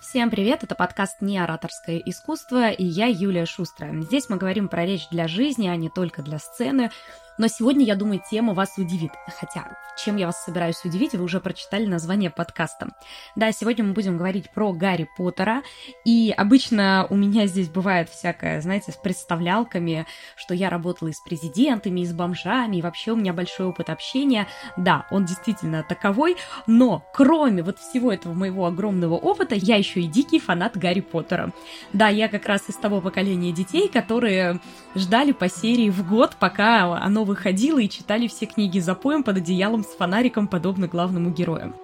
Всем привет, это подкаст «Не ораторское искусство» и я Юлия Шустрая. Здесь мы говорим про речь для жизни, а не только для сцены. Но сегодня, я думаю, тема вас удивит. Хотя, чем я вас собираюсь удивить, вы уже прочитали название подкаста. Да, сегодня мы будем говорить про Гарри Поттера. И обычно у меня здесь бывает всякое, знаете, с представлялками, что я работала и с президентами, и с бомжами, и вообще у меня большой опыт общения. Да, он действительно таковой, но кроме вот всего этого моего огромного опыта, я еще и дикий фанат Гарри Поттера. Да, я как раз из того поколения детей, которые ждали по серии в год, пока оно выходила и читали все книги за поем под одеялом с фонариком, подобно главному герою.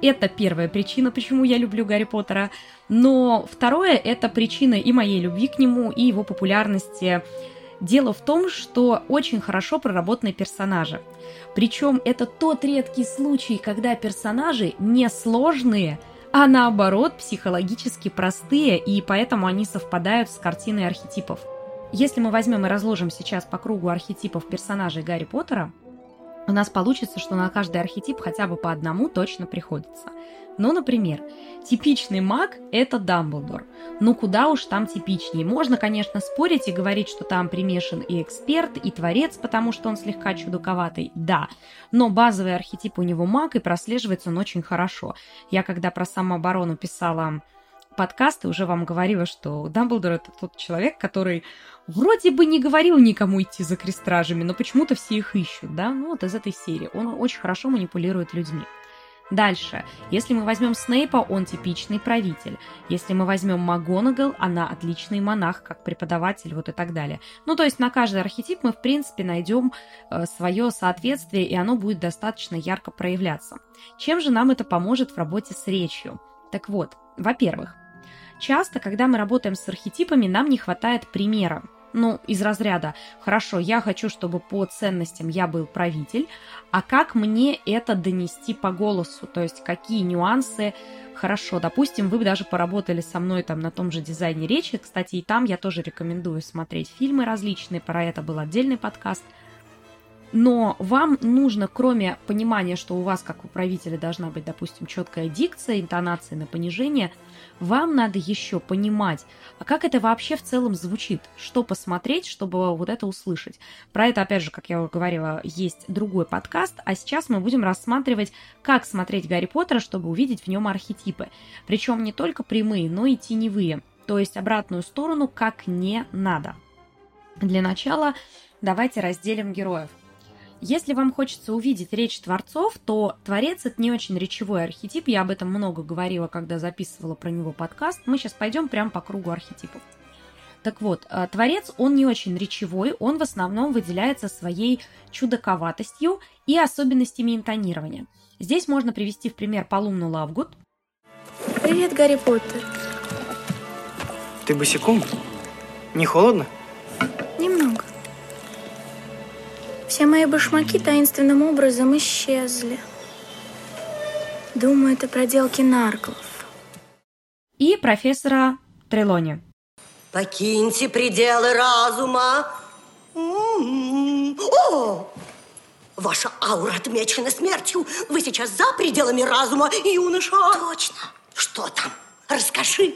Это первая причина, почему я люблю Гарри Поттера. Но второе – это причина и моей любви к нему, и его популярности. Дело в том, что очень хорошо проработаны персонажи. Причем это тот редкий случай, когда персонажи не сложные, а наоборот психологически простые, и поэтому они совпадают с картиной архетипов – если мы возьмем и разложим сейчас по кругу архетипов персонажей Гарри Поттера, у нас получится, что на каждый архетип хотя бы по одному точно приходится. Ну, например, типичный маг – это Дамблдор. Ну, куда уж там типичнее. Можно, конечно, спорить и говорить, что там примешан и эксперт, и творец, потому что он слегка чудаковатый, да. Но базовый архетип у него маг, и прослеживается он очень хорошо. Я когда про самооборону писала подкасты уже вам говорила, что Дамблдор это тот человек, который вроде бы не говорил никому идти за крестражами, но почему-то все их ищут, да? Ну вот из этой серии. Он очень хорошо манипулирует людьми. Дальше. Если мы возьмем Снейпа, он типичный правитель. Если мы возьмем МакГонагал, она отличный монах, как преподаватель, вот и так далее. Ну, то есть на каждый архетип мы, в принципе, найдем э, свое соответствие, и оно будет достаточно ярко проявляться. Чем же нам это поможет в работе с речью? Так вот, во-первых, Часто, когда мы работаем с архетипами, нам не хватает примера. Ну, из разряда, хорошо, я хочу, чтобы по ценностям я был правитель, а как мне это донести по голосу? То есть, какие нюансы Хорошо, допустим, вы даже поработали со мной там на том же дизайне речи. Кстати, и там я тоже рекомендую смотреть фильмы различные, про это был отдельный подкаст – но вам нужно, кроме понимания, что у вас, как у правителя, должна быть, допустим, четкая дикция, интонация на понижение, вам надо еще понимать, а как это вообще в целом звучит, что посмотреть, чтобы вот это услышать. Про это, опять же, как я уже говорила, есть другой подкаст, а сейчас мы будем рассматривать, как смотреть Гарри Поттера, чтобы увидеть в нем архетипы. Причем не только прямые, но и теневые, то есть обратную сторону, как не надо. Для начала давайте разделим героев – если вам хочется увидеть речь творцов, то творец это не очень речевой архетип. Я об этом много говорила, когда записывала про него подкаст. Мы сейчас пойдем прямо по кругу архетипов. Так вот, э, творец, он не очень речевой, он в основном выделяется своей чудаковатостью и особенностями интонирования. Здесь можно привести в пример Полумну Лавгуд. Привет, Гарри Поттер. Ты босиком? Не холодно? Все мои башмаки таинственным образом исчезли. Думаю, это проделки нарклов. И профессора Трелони. Покиньте пределы разума. О! Ваша аура отмечена смертью. Вы сейчас за пределами разума, юноша. Точно. Что там? Расскажи.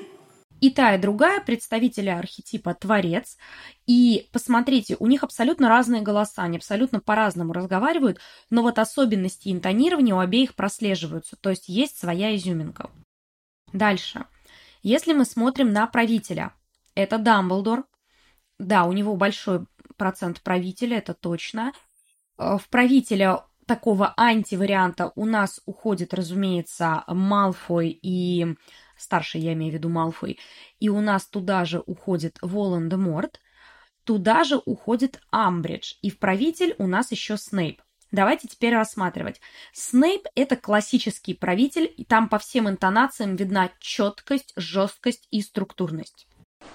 И та, и другая представители архетипа Творец. И посмотрите, у них абсолютно разные голоса, они абсолютно по-разному разговаривают, но вот особенности интонирования у обеих прослеживаются, то есть есть своя изюминка. Дальше. Если мы смотрим на правителя, это Дамблдор. Да, у него большой процент правителя, это точно. Э, в правителя такого антиварианта у нас уходит, разумеется, Малфой и старший я имею в виду Малфой, и у нас туда же уходит Волан-де-Морт, туда же уходит Амбридж, и в правитель у нас еще Снейп. Давайте теперь рассматривать. Снейп – это классический правитель, и там по всем интонациям видна четкость, жесткость и структурность.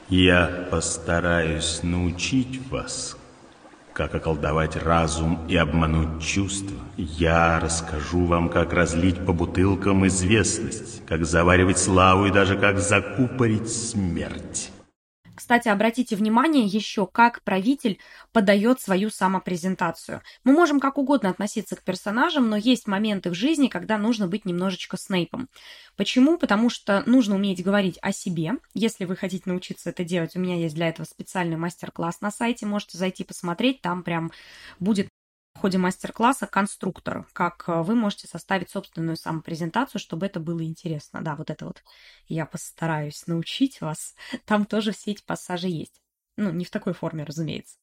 Я постараюсь научить вас, как околдовать разум и обмануть чувства. Я расскажу вам, как разлить по бутылкам известность, как заваривать славу и даже как закупорить смерть. Кстати, обратите внимание еще, как правитель подает свою самопрезентацию. Мы можем как угодно относиться к персонажам, но есть моменты в жизни, когда нужно быть немножечко Снейпом. Почему? Потому что нужно уметь говорить о себе. Если вы хотите научиться это делать, у меня есть для этого специальный мастер-класс на сайте, можете зайти посмотреть, там прям будет в ходе мастер-класса конструктор, как э, вы можете составить собственную самопрезентацию, чтобы это было интересно. Да, вот это вот я постараюсь научить вас. Там тоже все эти пассажи есть. Ну, не в такой форме, разумеется.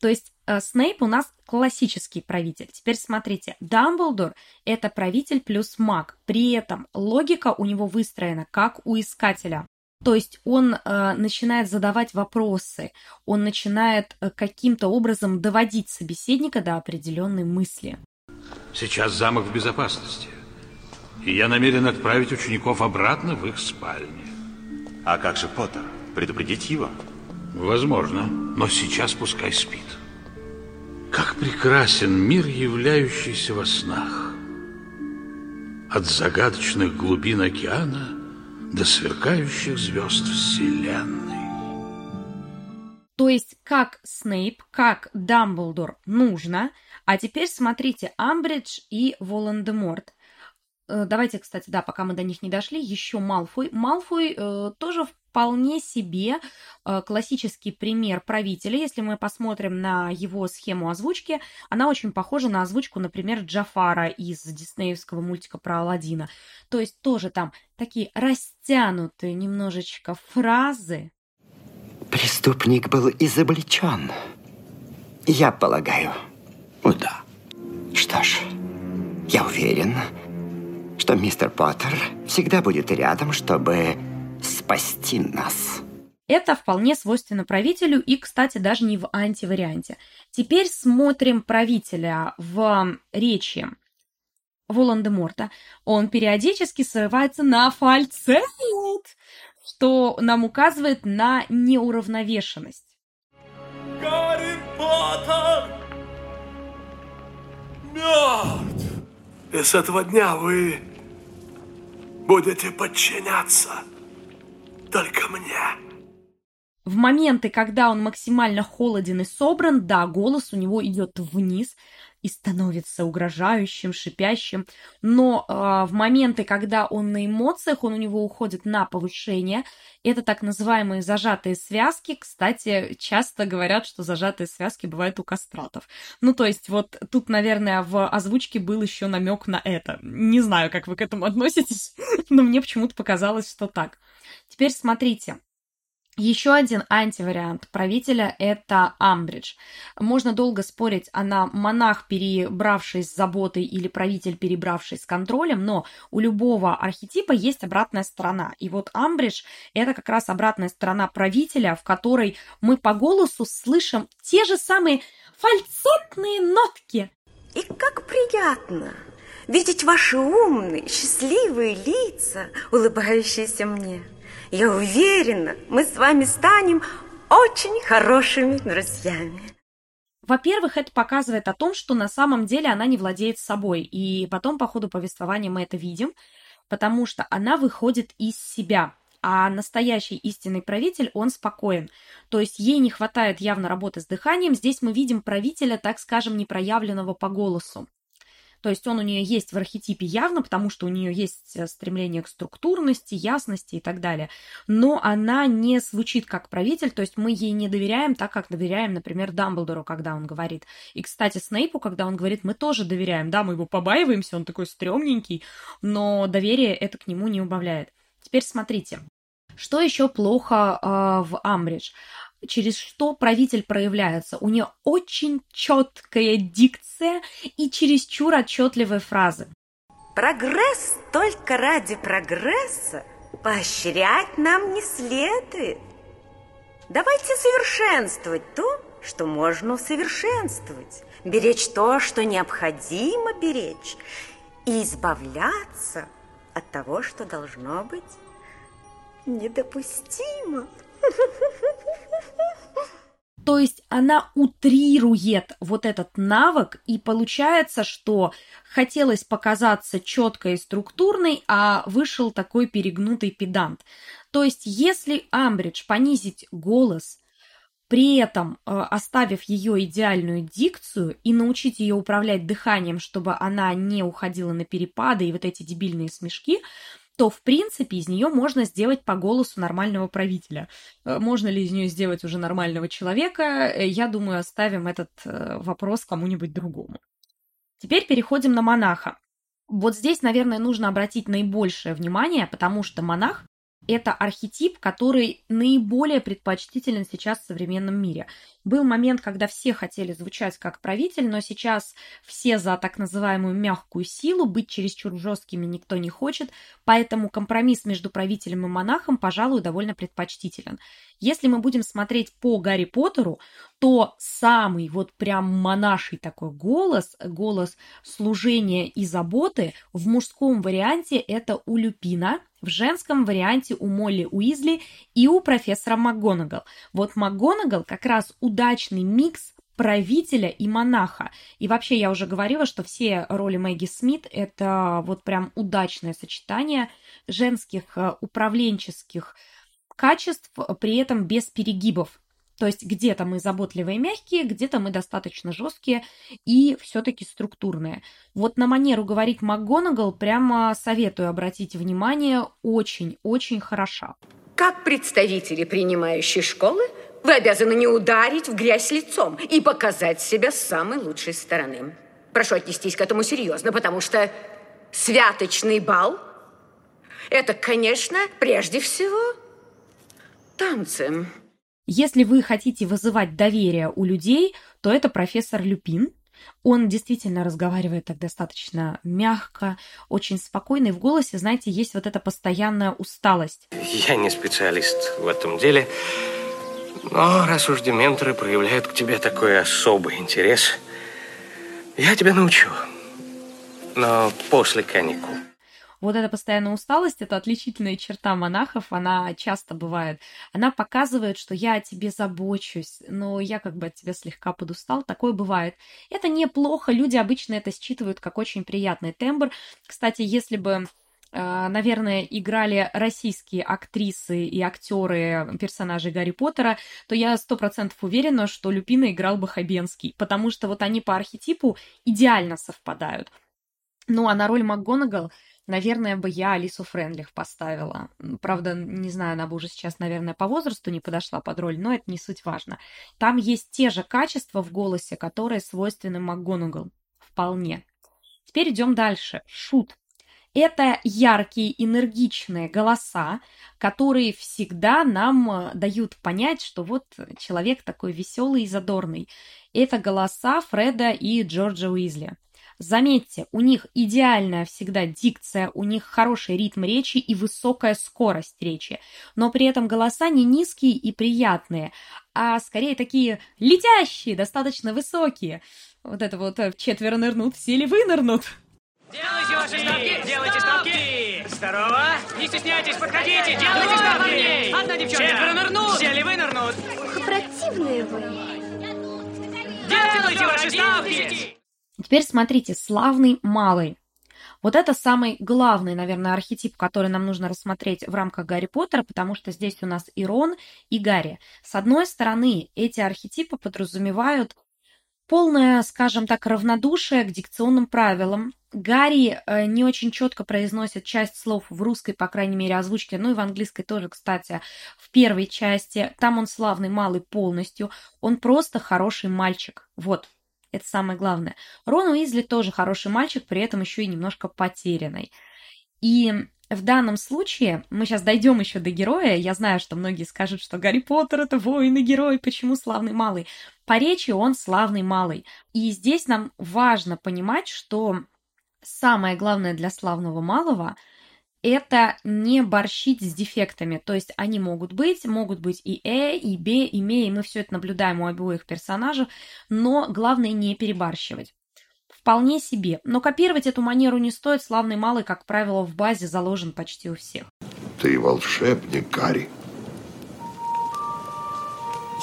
То есть э, Снейп у нас классический правитель. Теперь смотрите, Дамблдор — это правитель плюс маг. При этом логика у него выстроена как у искателя. То есть он э, начинает задавать вопросы, он начинает э, каким-то образом доводить собеседника до определенной мысли. Сейчас замок в безопасности, и я намерен отправить учеников обратно в их спальни. А как же Поттер? Предупредить его? Возможно, но сейчас пускай спит. Как прекрасен мир, являющийся во снах. От загадочных глубин океана до сверкающих звезд Вселенной. То есть, как Снейп, как Дамблдор нужно. А теперь смотрите, Амбридж и Волан-де-Морт. Э, давайте, кстати, да, пока мы до них не дошли, еще Малфой. Малфой э, тоже вполне себе э, классический пример правителя. Если мы посмотрим на его схему озвучки, она очень похожа на озвучку, например, Джафара из диснеевского мультика про Алладина. То есть тоже там такие растянутые немножечко фразы. Преступник был изобличен. Я полагаю, о да. Что ж, я уверен, что мистер Поттер всегда будет рядом, чтобы спасти нас. Это вполне свойственно правителю и, кстати, даже не в антиварианте. Теперь смотрим правителя в речи Волан-де-Морта. Он периодически срывается на фальцет, что нам указывает на неуравновешенность. Гарри Поттер мертв! И с этого дня вы будете подчиняться только мне. В моменты, когда он максимально холоден и собран, да, голос у него идет вниз и становится угрожающим, шипящим. Но э, в моменты, когда он на эмоциях, он у него уходит на повышение. Это так называемые зажатые связки. Кстати, часто говорят, что зажатые связки бывают у кастратов. Ну, то есть, вот тут, наверное, в озвучке был еще намек на это. Не знаю, как вы к этому относитесь, но мне почему-то показалось, что так. Теперь смотрите. Еще один антивариант правителя – это Амбридж. Можно долго спорить, она монах, перебравший с заботой, или правитель, перебравший с контролем, но у любого архетипа есть обратная сторона. И вот Амбридж – это как раз обратная сторона правителя, в которой мы по голосу слышим те же самые фальцетные нотки. И как приятно видеть ваши умные, счастливые лица, улыбающиеся мне – я уверена, мы с вами станем очень хорошими друзьями. Во-первых, это показывает о том, что на самом деле она не владеет собой. И потом по ходу повествования мы это видим, потому что она выходит из себя. А настоящий истинный правитель, он спокоен. То есть ей не хватает явно работы с дыханием. Здесь мы видим правителя, так скажем, непроявленного по голосу. То есть он у нее есть в архетипе явно, потому что у нее есть э, стремление к структурности, ясности и так далее. Но она не звучит как правитель, то есть мы ей не доверяем так, как доверяем, например, Дамблдору, когда он говорит. И, кстати, Снейпу, когда он говорит, мы тоже доверяем. Да, мы его побаиваемся, он такой стрёмненький, но доверие это к нему не убавляет. Теперь смотрите. Что еще плохо э, в Амбридж? Через что правитель проявляется. У нее очень четкая дикция и чересчур отчетливые фразы. Прогресс только ради прогресса поощрять нам не следует. Давайте совершенствовать то, что можно усовершенствовать, беречь то, что необходимо беречь, и избавляться от того, что должно быть недопустимо. То есть она утрирует вот этот навык, и получается, что хотелось показаться четкой и структурной, а вышел такой перегнутый педант. То есть если Амбридж понизить голос, при этом э, оставив ее идеальную дикцию и научить ее управлять дыханием, чтобы она не уходила на перепады и вот эти дебильные смешки, то, в принципе, из нее можно сделать по голосу нормального правителя. Э, можно ли из нее сделать уже нормального человека? Э, я думаю, оставим этот э, вопрос кому-нибудь другому. Теперь переходим на монаха. Вот здесь, наверное, нужно обратить наибольшее внимание, потому что монах это архетип, который наиболее предпочтителен сейчас в современном мире. Был момент, когда все хотели звучать как правитель, но сейчас все за так называемую мягкую силу, быть чересчур жесткими никто не хочет, поэтому компромисс между правителем и монахом, пожалуй, довольно предпочтителен. Если мы будем смотреть по Гарри Поттеру, то самый вот прям монаший такой голос, голос служения и заботы в мужском варианте это у в женском варианте у Молли Уизли и у профессора МакГонагал. Вот МакГонагал как раз удачный микс правителя и монаха. И вообще я уже говорила, что все роли Мэгги Смит – это вот прям удачное сочетание женских э, управленческих качеств, при этом без перегибов. То есть где-то мы заботливые и мягкие, где-то мы достаточно жесткие и все-таки структурные. Вот на манеру говорить МакГонагал прямо советую обратить внимание, очень-очень хороша. Как представители принимающей школы, вы обязаны не ударить в грязь лицом и показать себя с самой лучшей стороны. Прошу отнестись к этому серьезно, потому что святочный бал – это, конечно, прежде всего танцы. Если вы хотите вызывать доверие у людей, то это профессор Люпин. Он действительно разговаривает так достаточно мягко, очень спокойно, и в голосе, знаете, есть вот эта постоянная усталость. Я не специалист в этом деле, но раз уж дементоры проявляют к тебе такой особый интерес, я тебя научу. Но после каникул. Вот эта постоянная усталость, это отличительная черта монахов, она часто бывает. Она показывает, что я о тебе забочусь, но я как бы от тебя слегка подустал. Такое бывает. Это неплохо, люди обычно это считывают как очень приятный тембр. Кстати, если бы Э, наверное, играли российские актрисы и актеры персонажей Гарри Поттера, то я сто процентов уверена, что Люпина играл бы Хабенский, потому что вот они по архетипу идеально совпадают. Ну, а на роль МакГонагал, наверное, бы я Алису Френдлих поставила. Правда, не знаю, она бы уже сейчас, наверное, по возрасту не подошла под роль, но это не суть важно. Там есть те же качества в голосе, которые свойственны МакГонагал. Вполне. Теперь идем дальше. Шут. Это яркие, энергичные голоса, которые всегда нам э, дают понять, что вот человек такой веселый и задорный. Это голоса Фреда и Джорджа Уизли. Заметьте, у них идеальная всегда дикция, у них хороший ритм речи и высокая скорость речи, но при этом голоса не низкие и приятные, а скорее такие летящие, достаточно высокие. Вот это вот э, четверо нырнут, все ли вынырнут? Делайте ваши ставки! Делайте ставки! Здорово! Не стесняйтесь, подходите! Делайте ставки! Одна девчонка! Четверо нырнут! Все ли вы нырнут? Противные вы. Делайте ваши ставки! Теперь смотрите, славный малый. Вот это самый главный, наверное, архетип, который нам нужно рассмотреть в рамках Гарри Поттера, потому что здесь у нас и Рон, и Гарри. С одной стороны, эти архетипы подразумевают полное, скажем так, равнодушие к дикционным правилам, Гарри э, не очень четко произносит часть слов в русской, по крайней мере, озвучке, ну и в английской тоже, кстати, в первой части. Там он славный малый полностью. Он просто хороший мальчик. Вот, это самое главное. Рон Уизли тоже хороший мальчик, при этом еще и немножко потерянный. И в данном случае, мы сейчас дойдем еще до героя, я знаю, что многие скажут, что Гарри Поттер это воин и герой, почему славный малый? По речи он славный малый. И здесь нам важно понимать, что самое главное для славного малого это не борщить с дефектами. То есть они могут быть, могут быть и Э, и Б, и Ме, и мы все это наблюдаем у обоих персонажей, но главное не перебарщивать. Вполне себе. Но копировать эту манеру не стоит, славный малый, как правило, в базе заложен почти у всех. Ты волшебник, Гарри.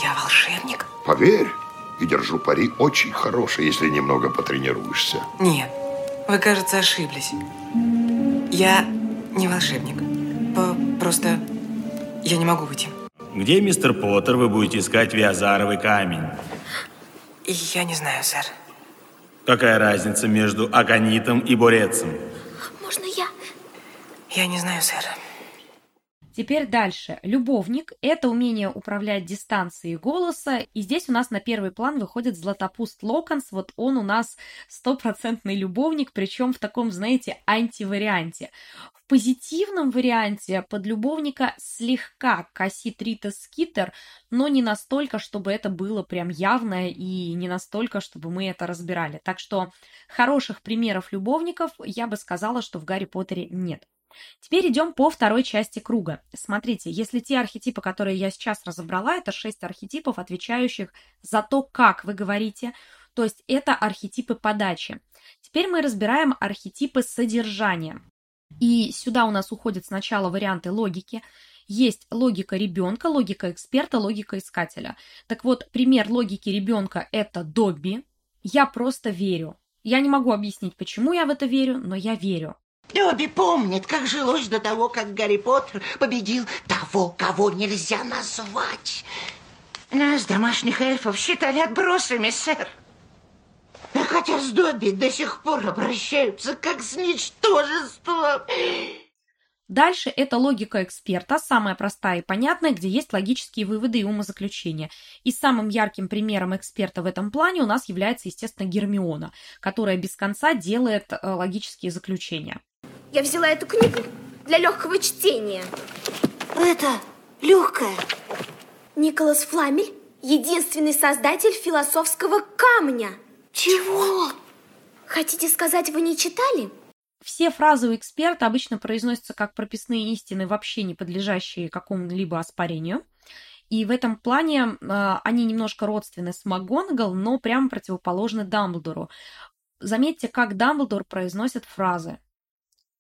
Я волшебник? Поверь, и держу пари очень хороший, если немного потренируешься. Нет, вы, кажется, ошиблись. Я не волшебник. По- Просто я не могу выйти. Где, мистер Поттер, вы будете искать виазаровый камень? Я не знаю, сэр. Какая разница между аконитом и борецем? Можно я? Я не знаю, сэр. Теперь дальше. Любовник – это умение управлять дистанцией голоса. И здесь у нас на первый план выходит Златопуст Локонс. Вот он у нас стопроцентный любовник, причем в таком, знаете, антиварианте. Позитивном варианте под любовника слегка косит Рита Скитер, но не настолько, чтобы это было прям явно и не настолько, чтобы мы это разбирали. Так что хороших примеров любовников я бы сказала, что в Гарри Поттере нет. Теперь идем по второй части круга. Смотрите, если те архетипы, которые я сейчас разобрала, это шесть архетипов, отвечающих за то, как вы говорите, то есть это архетипы подачи. Теперь мы разбираем архетипы содержания. И сюда у нас уходят сначала варианты логики. Есть логика ребенка, логика эксперта, логика искателя. Так вот, пример логики ребенка – это Добби. Я просто верю. Я не могу объяснить, почему я в это верю, но я верю. Добби помнит, как жилось до того, как Гарри Поттер победил того, кого нельзя назвать. Нас, домашних эльфов, считали отбросами, сэр. Хотя с Добби до сих пор обращаются как с ничтожеством. Дальше это логика эксперта, самая простая и понятная, где есть логические выводы и умозаключения. И самым ярким примером эксперта в этом плане у нас является, естественно, Гермиона, которая без конца делает э, логические заключения. Я взяла эту книгу для легкого чтения. Это легкое. Николас Фламель – единственный создатель философского камня. Чего? Хотите сказать, вы не читали? Все фразы у эксперта обычно произносятся как прописные истины, вообще не подлежащие какому-либо оспарению. И в этом плане э, они немножко родственны с МакГонагал, но прямо противоположны Дамблдору. Заметьте, как Дамблдор произносит фразы.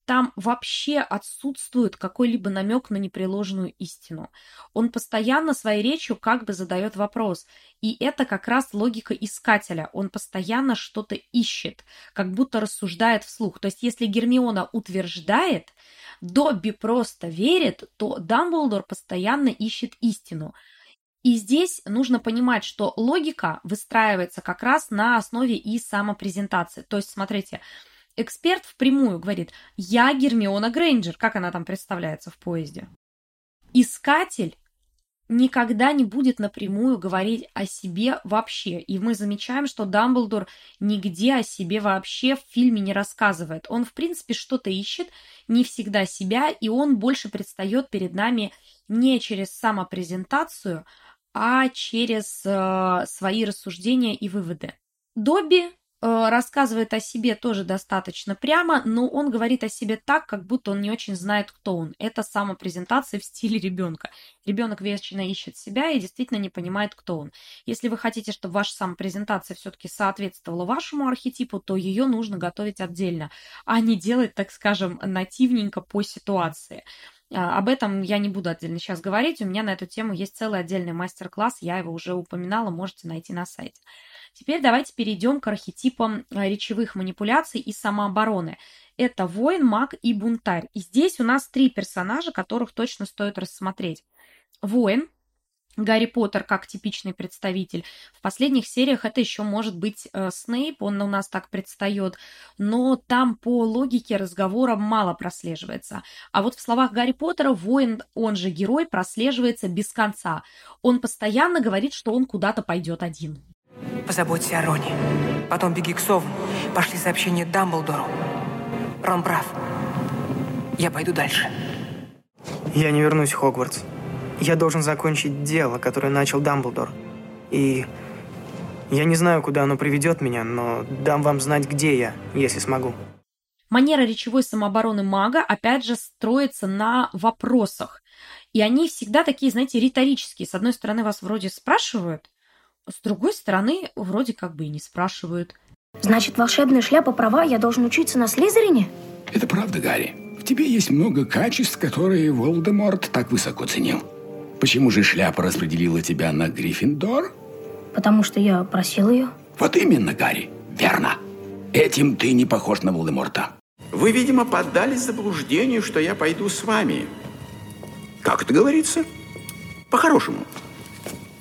Там вообще отсутствует какой-либо намек на непреложную истину. Он постоянно своей речью как бы задает вопрос. И это как раз логика искателя. Он постоянно что-то ищет, как будто рассуждает вслух. То есть если Гермиона утверждает, Добби просто верит, то Дамблдор постоянно ищет истину. И здесь нужно понимать, что логика выстраивается как раз на основе и самопрезентации. То есть, смотрите, эксперт впрямую говорит «Я Гермиона Грейнджер», как она там представляется в поезде. Искатель никогда не будет напрямую говорить о себе вообще. И мы замечаем, что Дамблдор нигде о себе вообще в фильме не рассказывает. Он, в принципе, что-то ищет, не всегда себя, и он больше предстает перед нами не через самопрезентацию, а через э, свои рассуждения и выводы. Добби рассказывает о себе тоже достаточно прямо, но он говорит о себе так, как будто он не очень знает, кто он. Это самопрезентация в стиле ребенка. Ребенок вечно ищет себя и действительно не понимает, кто он. Если вы хотите, чтобы ваша самопрезентация все-таки соответствовала вашему архетипу, то ее нужно готовить отдельно, а не делать, так скажем, нативненько по ситуации. А, об этом я не буду отдельно сейчас говорить. У меня на эту тему есть целый отдельный мастер-класс. Я его уже упоминала, можете найти на сайте. Теперь давайте перейдем к архетипам э, речевых манипуляций и самообороны. Это воин, маг и бунтарь. И здесь у нас три персонажа, которых точно стоит рассмотреть. Воин, Гарри Поттер как типичный представитель. В последних сериях это еще может быть э, Снейп, он у нас так предстает, но там по логике разговора мало прослеживается. А вот в словах Гарри Поттера воин, он же герой, прослеживается без конца. Он постоянно говорит, что он куда-то пойдет один. Позаботься о Роне. Потом беги к Сову. Пошли сообщение Дамблдору. Рон прав. Я пойду дальше. Я не вернусь в Хогвартс. Я должен закончить дело, которое начал Дамблдор. И я не знаю, куда оно приведет меня, но дам вам знать, где я, если смогу. Манера речевой самообороны мага, опять же, строится на вопросах. И они всегда такие, знаете, риторические. С одной стороны, вас вроде спрашивают, с другой стороны, вроде как бы и не спрашивают. Значит, волшебная шляпа права, я должен учиться на Слизерине? Это правда, Гарри. В тебе есть много качеств, которые Волдеморт так высоко ценил. Почему же шляпа распределила тебя на Гриффиндор? Потому что я просил ее. Вот именно, Гарри. Верно. Этим ты не похож на Волдеморта. Вы, видимо, поддались заблуждению, что я пойду с вами. Как это говорится? По-хорошему.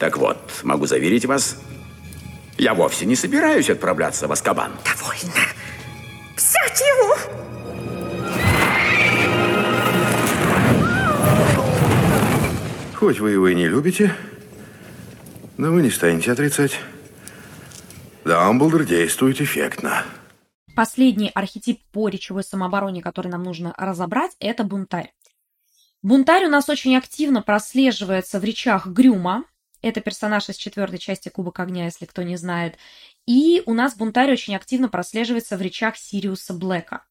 Так вот, могу заверить вас, я вовсе не собираюсь отправляться в Аскабан. Довольно. Взять его! Хоть вы его и не любите, но вы не станете отрицать. Дамблдор действует эффектно. Последний архетип по речевой самообороне, который нам нужно разобрать, это бунтарь. Бунтарь у нас очень активно прослеживается в речах Грюма. Это персонаж из четвертой части Кубок огня, если кто не знает. И у нас бунтарь очень активно прослеживается в речах Сириуса Блэка.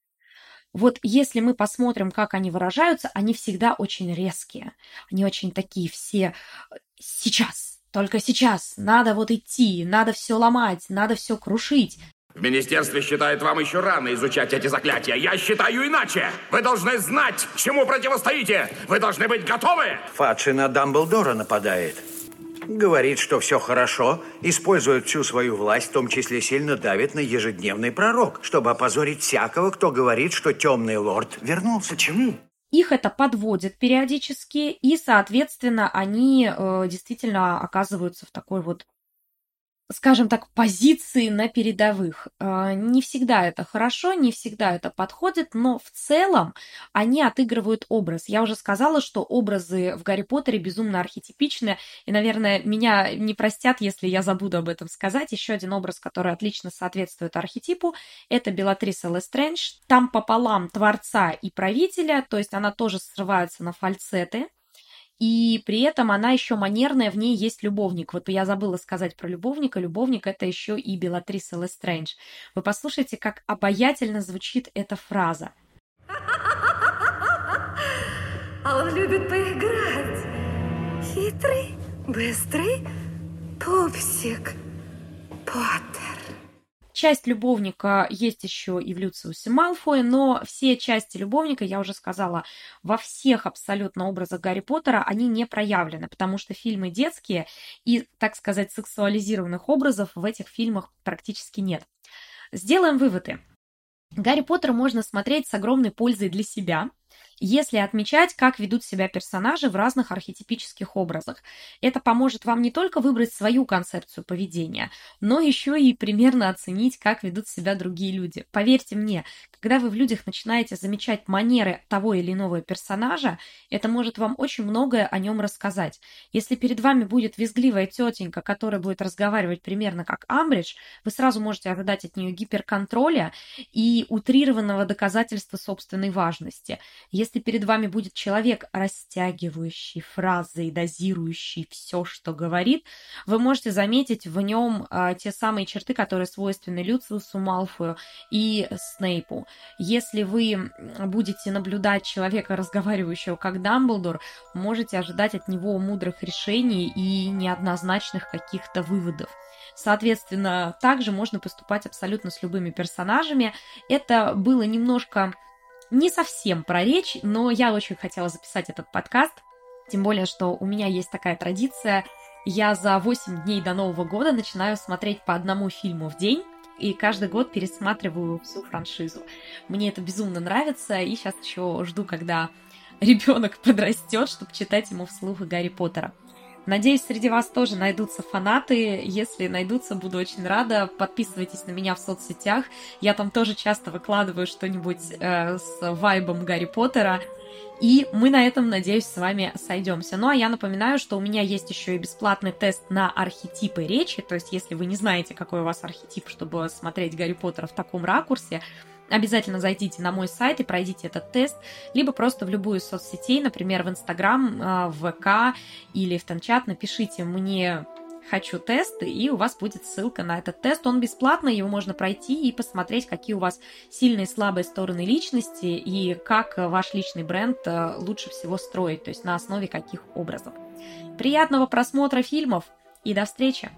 Вот если мы посмотрим, как они выражаются, они всегда очень резкие. Они очень такие все сейчас, только сейчас. Надо вот идти, надо все ломать, надо все крушить. В министерстве считают вам еще рано изучать эти заклятия. Я считаю иначе. Вы должны знать, чему противостоите. Вы должны быть готовы. Фадши на Дамблдора нападает. Говорит, что все хорошо, использует всю свою власть, в том числе сильно давит на ежедневный пророк, чтобы опозорить всякого, кто говорит, что темный лорд вернулся. Чему? Их это подводит периодически, и, соответственно, они э, действительно оказываются в такой вот скажем так, позиции на передовых. А, не всегда это хорошо, не всегда это подходит, но в целом они отыгрывают образ. Я уже сказала, что образы в Гарри Поттере безумно архетипичны, и, наверное, меня не простят, если я забуду об этом сказать. Еще один образ, который отлично соответствует архетипу, это Белатриса Лестрендж. Там пополам творца и правителя, то есть она тоже срывается на фальцеты, и при этом она еще манерная, в ней есть любовник. Вот я забыла сказать про любовника. Любовник это еще и Белатриса Лестрэндж. Вы послушайте, как обаятельно звучит эта фраза. А он любит поиграть. Хитрый, быстрый пупсик. Поттер. Часть любовника есть еще и в Люциусе Малфое, но все части любовника, я уже сказала, во всех абсолютно образах Гарри Поттера они не проявлены, потому что фильмы детские и, так сказать, сексуализированных образов в этих фильмах практически нет. Сделаем выводы. Гарри Поттер можно смотреть с огромной пользой для себя, если отмечать, как ведут себя персонажи в разных архетипических образах. Это поможет вам не только выбрать свою концепцию поведения, но еще и примерно оценить, как ведут себя другие люди. Поверьте мне, когда вы в людях начинаете замечать манеры того или иного персонажа, это может вам очень многое о нем рассказать. Если перед вами будет визгливая тетенька, которая будет разговаривать примерно как Амбридж, вы сразу можете ожидать от нее гиперконтроля и утрированного доказательства собственной важности. Если перед вами будет человек, растягивающий фразы и дозирующий все, что говорит, вы можете заметить в нем а, те самые черты, которые свойственны Люциусу Малфою и Снейпу. Если вы будете наблюдать человека, разговаривающего как Дамблдор, можете ожидать от него мудрых решений и неоднозначных каких-то выводов. Соответственно, также можно поступать абсолютно с любыми персонажами. Это было немножко не совсем про речь, но я очень хотела записать этот подкаст. Тем более, что у меня есть такая традиция. Я за 8 дней до Нового года начинаю смотреть по одному фильму в день и каждый год пересматриваю всю франшизу. Мне это безумно нравится, и сейчас еще жду, когда ребенок подрастет, чтобы читать ему вслух Гарри Поттера. Надеюсь, среди вас тоже найдутся фанаты. Если найдутся, буду очень рада. Подписывайтесь на меня в соцсетях. Я там тоже часто выкладываю что-нибудь э, с вайбом Гарри Поттера. И мы на этом, надеюсь, с вами сойдемся. Ну а я напоминаю, что у меня есть еще и бесплатный тест на архетипы речи. То есть, если вы не знаете, какой у вас архетип, чтобы смотреть Гарри Поттера в таком ракурсе, обязательно зайдите на мой сайт и пройдите этот тест, либо просто в любую из соцсетей, например, в Инстаграм, э, в ВК или в Танчат напишите мне хочу тест, и у вас будет ссылка на этот тест. Он бесплатный, его можно пройти и посмотреть, какие у вас сильные и слабые стороны личности и как ваш личный бренд э, лучше всего строить, то есть на основе каких образов. Приятного просмотра фильмов и до встречи!